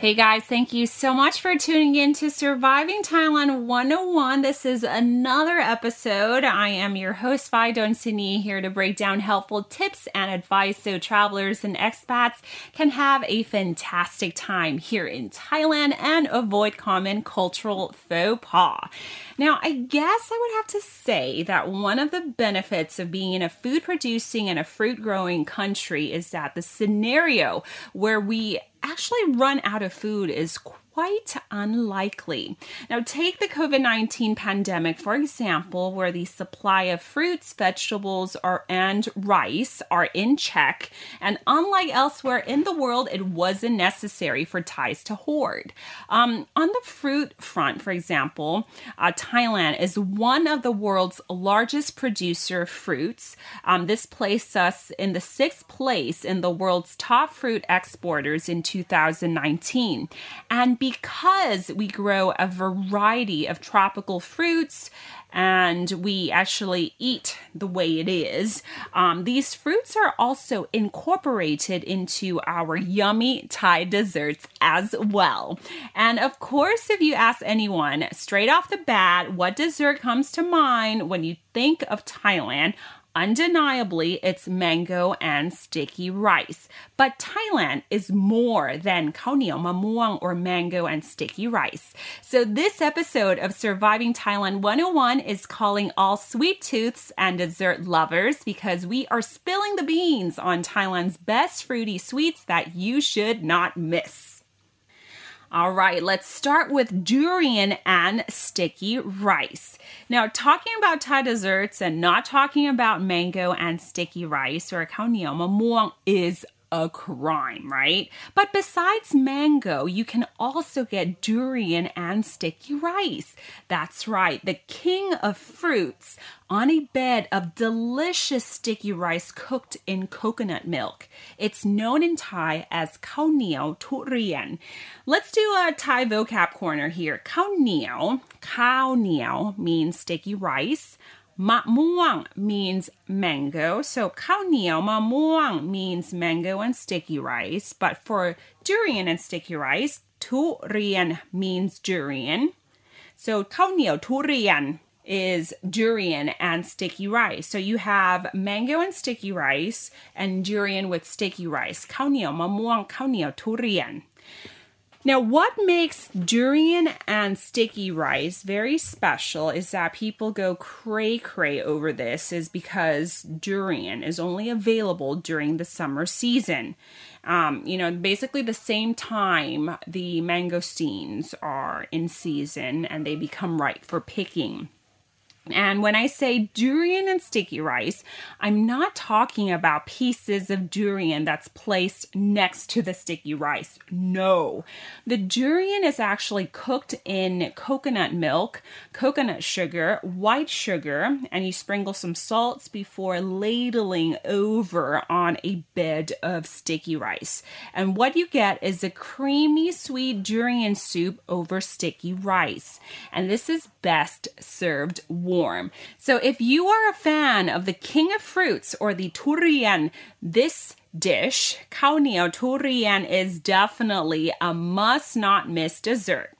Hey guys, thank you so much for tuning in to Surviving Thailand 101. This is another episode. I am your host, Vi Donsini, here to break down helpful tips and advice so travelers and expats can have a fantastic time here in Thailand and avoid common cultural faux pas. Now, I guess I would have to say that one of the benefits of being in a food producing and a fruit growing country is that the scenario where we actually run out of food is quite unlikely. Now, take the COVID 19 pandemic, for example, where the supply of fruits, vegetables, or, and rice are in check. And unlike elsewhere in the world, it wasn't necessary for Thais to hoard. Um, on the fruit front, for example, uh, Thailand is one of the world's largest producer of fruits. Um, this placed us in the sixth place in the world's top fruit exporters in 2019. And because we grow a variety of tropical fruits and we actually eat the way it is, um, these fruits are also incorporated into our yummy Thai desserts as well. And of course, if you ask anyone straight off the bat what dessert comes to mind when you think of Thailand, Undeniably, it's mango and sticky rice. But Thailand is more than khao niao mamuang or mango and sticky rice. So this episode of Surviving Thailand 101 is calling all sweet tooths and dessert lovers because we are spilling the beans on Thailand's best fruity sweets that you should not miss. All right, let's start with durian and sticky rice. Now, talking about Thai desserts and not talking about mango and sticky rice or khao niao mamuang is a crime, right? But besides mango, you can also get durian and sticky rice. That's right, the king of fruits on a bed of delicious sticky rice cooked in coconut milk. It's known in Thai as khao niao turian. Let's do a Thai vocab corner here. Khao niao, khao niao means sticky rice. Ma'muang means mango. So khao niao ma'muang means mango and sticky rice. But for durian and sticky rice, turian means durian. So khao niao turian is durian and sticky rice. So you have mango and sticky rice and durian with sticky rice. Khao niao ma'muang, khao niao turian. Now, what makes durian and sticky rice very special is that people go cray cray over this, is because durian is only available during the summer season. Um, you know, basically the same time the mangosteens are in season and they become ripe for picking. And when I say durian and sticky rice, I'm not talking about pieces of durian that's placed next to the sticky rice. No. The durian is actually cooked in coconut milk, coconut sugar, white sugar, and you sprinkle some salts before ladling over on a bed of sticky rice. And what you get is a creamy sweet durian soup over sticky rice. And this is best served warm. So if you are a fan of the king of fruits or the turian, this dish, khao niao turian, is definitely a must not miss dessert.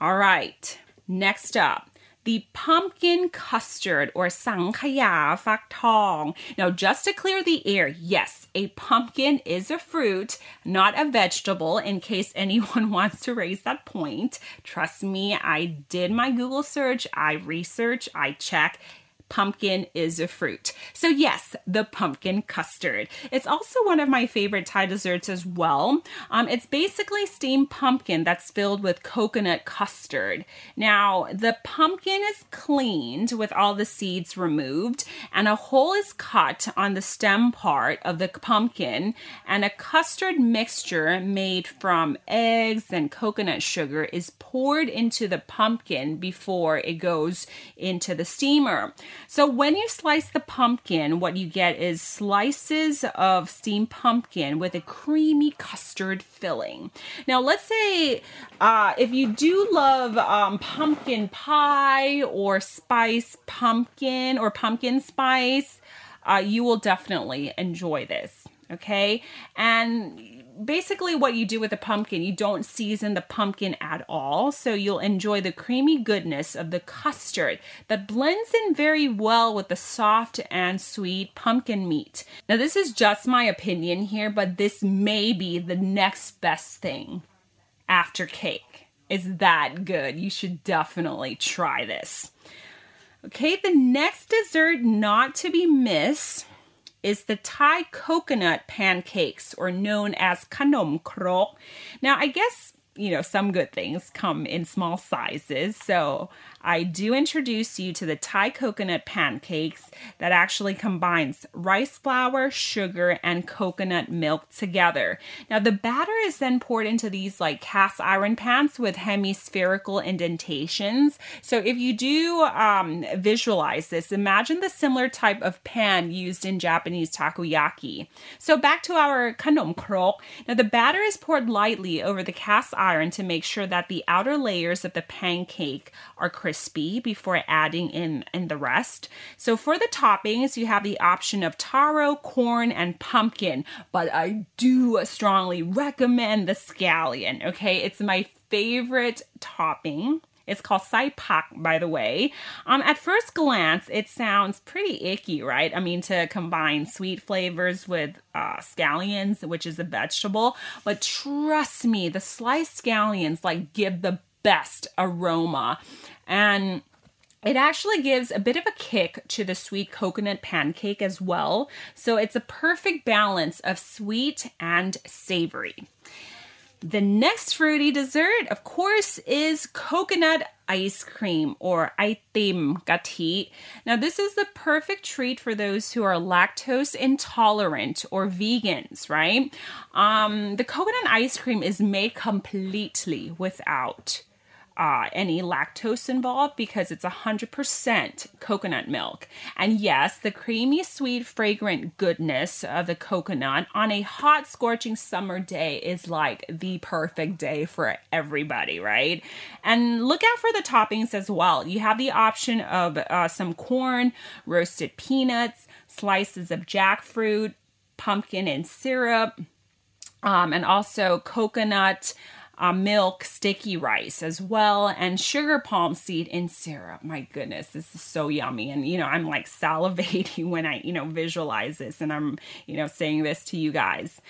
All right, next up the pumpkin custard or sangkhaya fak tong. Now, just to clear the air, yes, a pumpkin is a fruit, not a vegetable, in case anyone wants to raise that point. Trust me, I did my Google search, I research, I check. Pumpkin is a fruit. So, yes, the pumpkin custard. It's also one of my favorite Thai desserts as well. Um, it's basically steamed pumpkin that's filled with coconut custard. Now, the pumpkin is cleaned with all the seeds removed, and a hole is cut on the stem part of the pumpkin, and a custard mixture made from eggs and coconut sugar is poured into the pumpkin before it goes into the steamer. So when you slice the pumpkin, what you get is slices of steamed pumpkin with a creamy custard filling. Now, let's say uh, if you do love um, pumpkin pie or spice pumpkin or pumpkin spice, uh, you will definitely enjoy this. Okay, and basically what you do with a pumpkin, you don't season the pumpkin at all, so you'll enjoy the creamy goodness of the custard that blends in very well with the soft and sweet pumpkin meat. Now, this is just my opinion here, but this may be the next best thing after cake. It's that good. You should definitely try this. Okay, the next dessert not to be missed is the Thai coconut pancakes, or known as kanom krok. Now, I guess you know, some good things come in small sizes. So I do introduce you to the Thai coconut pancakes that actually combines rice flour, sugar, and coconut milk together. Now, the batter is then poured into these like cast iron pans with hemispherical indentations. So, if you do um, visualize this, imagine the similar type of pan used in Japanese takoyaki. So, back to our kanom krok. Now, the batter is poured lightly over the cast iron to make sure that the outer layers of the pancake are crisp crispy before adding in, in the rest. So for the toppings, you have the option of taro, corn, and pumpkin, but I do strongly recommend the scallion. Okay, it's my favorite topping. It's called Sai Pak, by the way. Um, at first glance, it sounds pretty icky, right? I mean, to combine sweet flavors with uh, scallions, which is a vegetable. But trust me, the sliced scallions like give the best aroma. And it actually gives a bit of a kick to the sweet coconut pancake as well. So it's a perfect balance of sweet and savory. The next fruity dessert, of course, is coconut ice cream or itim gati. Now, this is the perfect treat for those who are lactose intolerant or vegans, right? Um, the coconut ice cream is made completely without uh, any lactose involved because it's 100% coconut milk. And yes, the creamy, sweet, fragrant goodness of the coconut on a hot, scorching summer day is like the perfect day for everybody, right? And look out for the toppings as well. You have the option of uh, some corn, roasted peanuts, slices of jackfruit, pumpkin and syrup, um, and also coconut uh, milk, sticky rice as well, and sugar palm seed in syrup. My goodness, this is so yummy. And, you know, I'm like salivating when I, you know, visualize this and I'm, you know, saying this to you guys.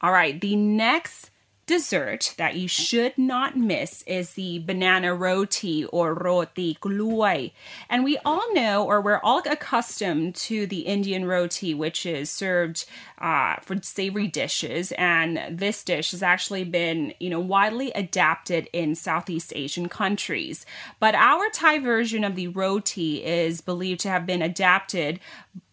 All right, the next dessert that you should not miss is the banana roti or roti gluai. And we all know, or we're all accustomed to the Indian roti, which is served uh, for savory dishes. And this dish has actually been, you know, widely adapted in Southeast Asian countries. But our Thai version of the roti is believed to have been adapted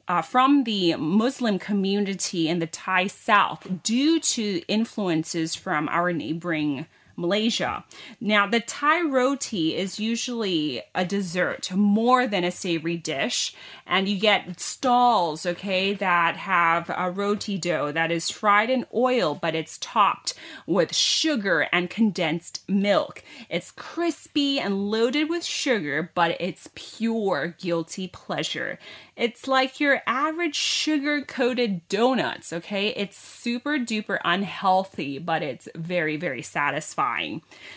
uh, from the Muslim community in the Thai South due to influences from our neighboring Malaysia. Now, the Thai roti is usually a dessert more than a savory dish, and you get stalls, okay, that have a roti dough that is fried in oil, but it's topped with sugar and condensed milk. It's crispy and loaded with sugar, but it's pure guilty pleasure. It's like your average sugar coated donuts, okay? It's super duper unhealthy, but it's very, very satisfying.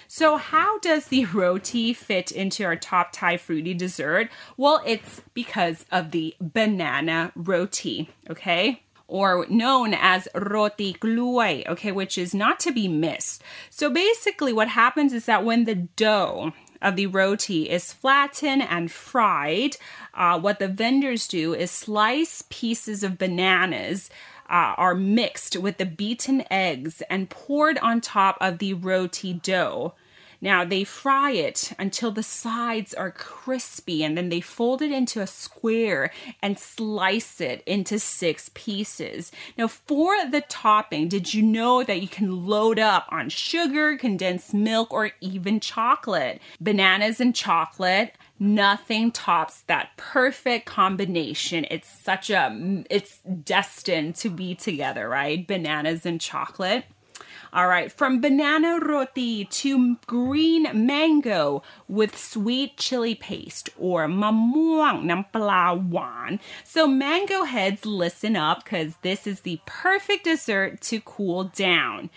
So, how does the roti fit into our top Thai fruity dessert? Well, it's because of the banana roti, okay? or known as roti gluai, okay, which is not to be missed. So basically, what happens is that when the dough of the roti is flattened and fried. Uh, what the vendors do is slice pieces of bananas. Uh, are mixed with the beaten eggs and poured on top of the roti dough. Now they fry it until the sides are crispy and then they fold it into a square and slice it into six pieces. Now for the topping, did you know that you can load up on sugar, condensed milk, or even chocolate? Bananas and chocolate nothing tops that perfect combination it's such a it's destined to be together right bananas and chocolate all right, from banana roti to green mango with sweet chili paste or mamuang nampala So mango heads, listen up because this is the perfect dessert to cool down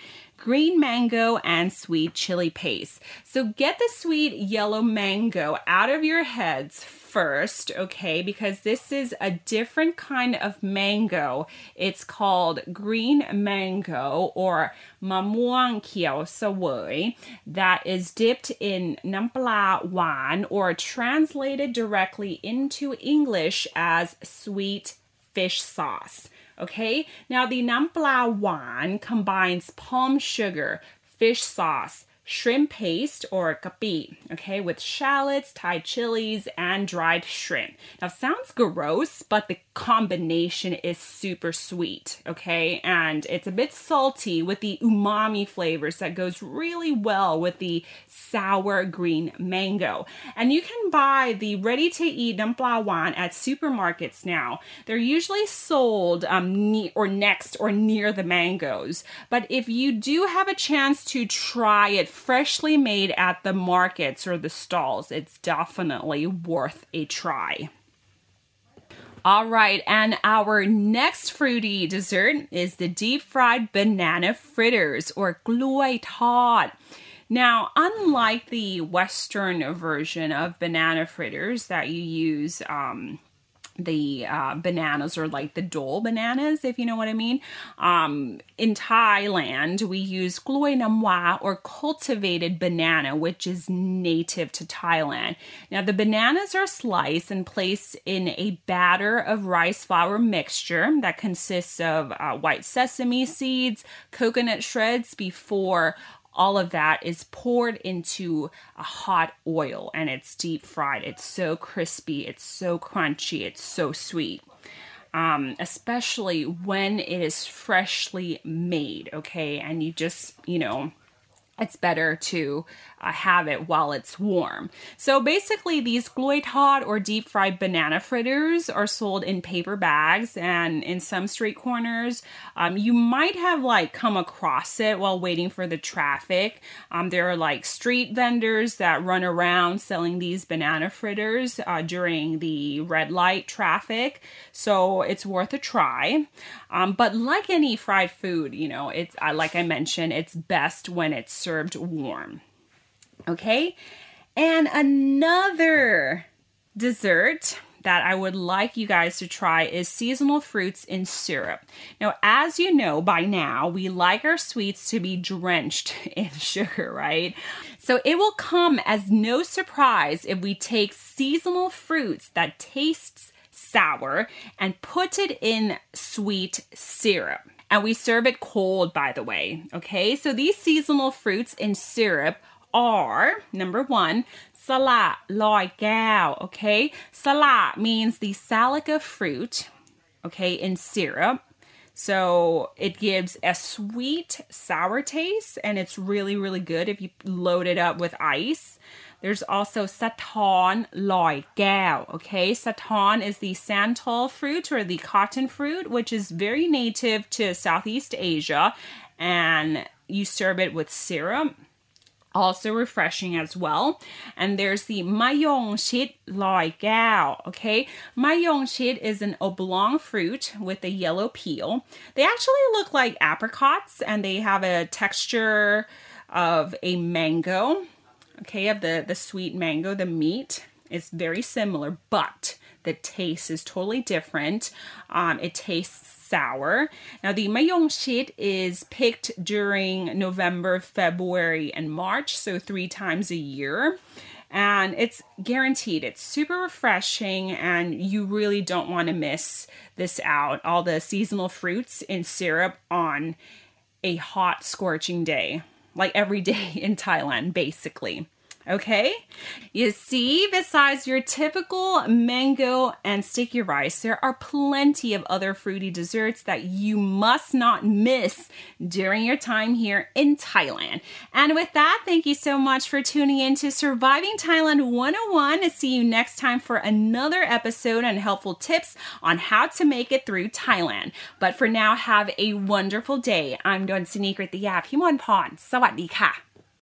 green mango, and sweet chili paste. So get the sweet yellow mango out of your heads first, okay? Because this is a different kind of mango. It's called green mango or mamuang kiao sawui that is dipped in nampla wan or translated directly into English as sweet fish sauce. Okay, now the nampla wan combines palm sugar, fish sauce, shrimp paste or kapi, okay, with shallots, Thai chilies, and dried shrimp. Now, sounds gross, but the combination is super sweet, okay, and it's a bit salty with the umami flavors that goes really well with the sour green mango. And you can buy the ready to eat nampla wan at supermarkets now. They're usually sold um, ne- or next or near the mangoes, but if you do have a chance to try it freshly made at the markets or the stalls. It's definitely worth a try. All right, and our next fruity dessert is the deep fried banana fritters or glue tod. Now, unlike the Western version of banana fritters that you use um, the uh, bananas or like the dole bananas, if you know what I mean. Um, in Thailand, we use gloy namwa or cultivated banana, which is native to Thailand. Now, the bananas are sliced and placed in a batter of rice flour mixture that consists of uh, white sesame seeds, coconut shreds before all of that is poured into a hot oil and it's deep fried. It's so crispy, it's so crunchy, it's so sweet. Um, especially when it is freshly made, okay? And you just, you know, it's better to uh, have it while it's warm. So basically, these gloi or deep fried banana fritters are sold in paper bags and in some street corners. Um, you might have like come across it while waiting for the traffic. Um, there are like street vendors that run around selling these banana fritters uh, during the red light traffic. So it's worth a try. Um, but like any fried food, you know, it's uh, like I mentioned, it's best when it's served warm. Okay? And another dessert that I would like you guys to try is seasonal fruits in syrup. Now, as you know by now, we like our sweets to be drenched in sugar, right? So it will come as no surprise if we take seasonal fruits that tastes sour and put it in sweet syrup. And we serve it cold, by the way. Okay, so these seasonal fruits in syrup are number one, sala loy gao. Okay, sala means the salacca fruit. Okay, in syrup. So it gives a sweet, sour taste, and it's really, really good if you load it up with ice. There's also saton loy gao. Okay, saton is the santol fruit or the cotton fruit, which is very native to Southeast Asia, and you serve it with syrup also refreshing as well. And there's the Mayong Shit Loi Gao. Okay, Mayong Shit is an oblong fruit with a yellow peel. They actually look like apricots and they have a texture of a mango. Okay, of the, the sweet mango, the meat is very similar, but the taste is totally different. Um, it tastes sour. Now, the mayong shit is picked during November, February, and March, so three times a year. And it's guaranteed. It's super refreshing, and you really don't want to miss this out. All the seasonal fruits in syrup on a hot, scorching day, like every day in Thailand, basically. Okay? You see, besides your typical mango and sticky rice, there are plenty of other fruity desserts that you must not miss during your time here in Thailand. And with that, thank you so much for tuning in to Surviving Thailand 101. I'll see you next time for another episode on helpful tips on how to make it through Thailand. But for now, have a wonderful day. I'm Don Sinikrit the Yap Himon. Sawadee ka.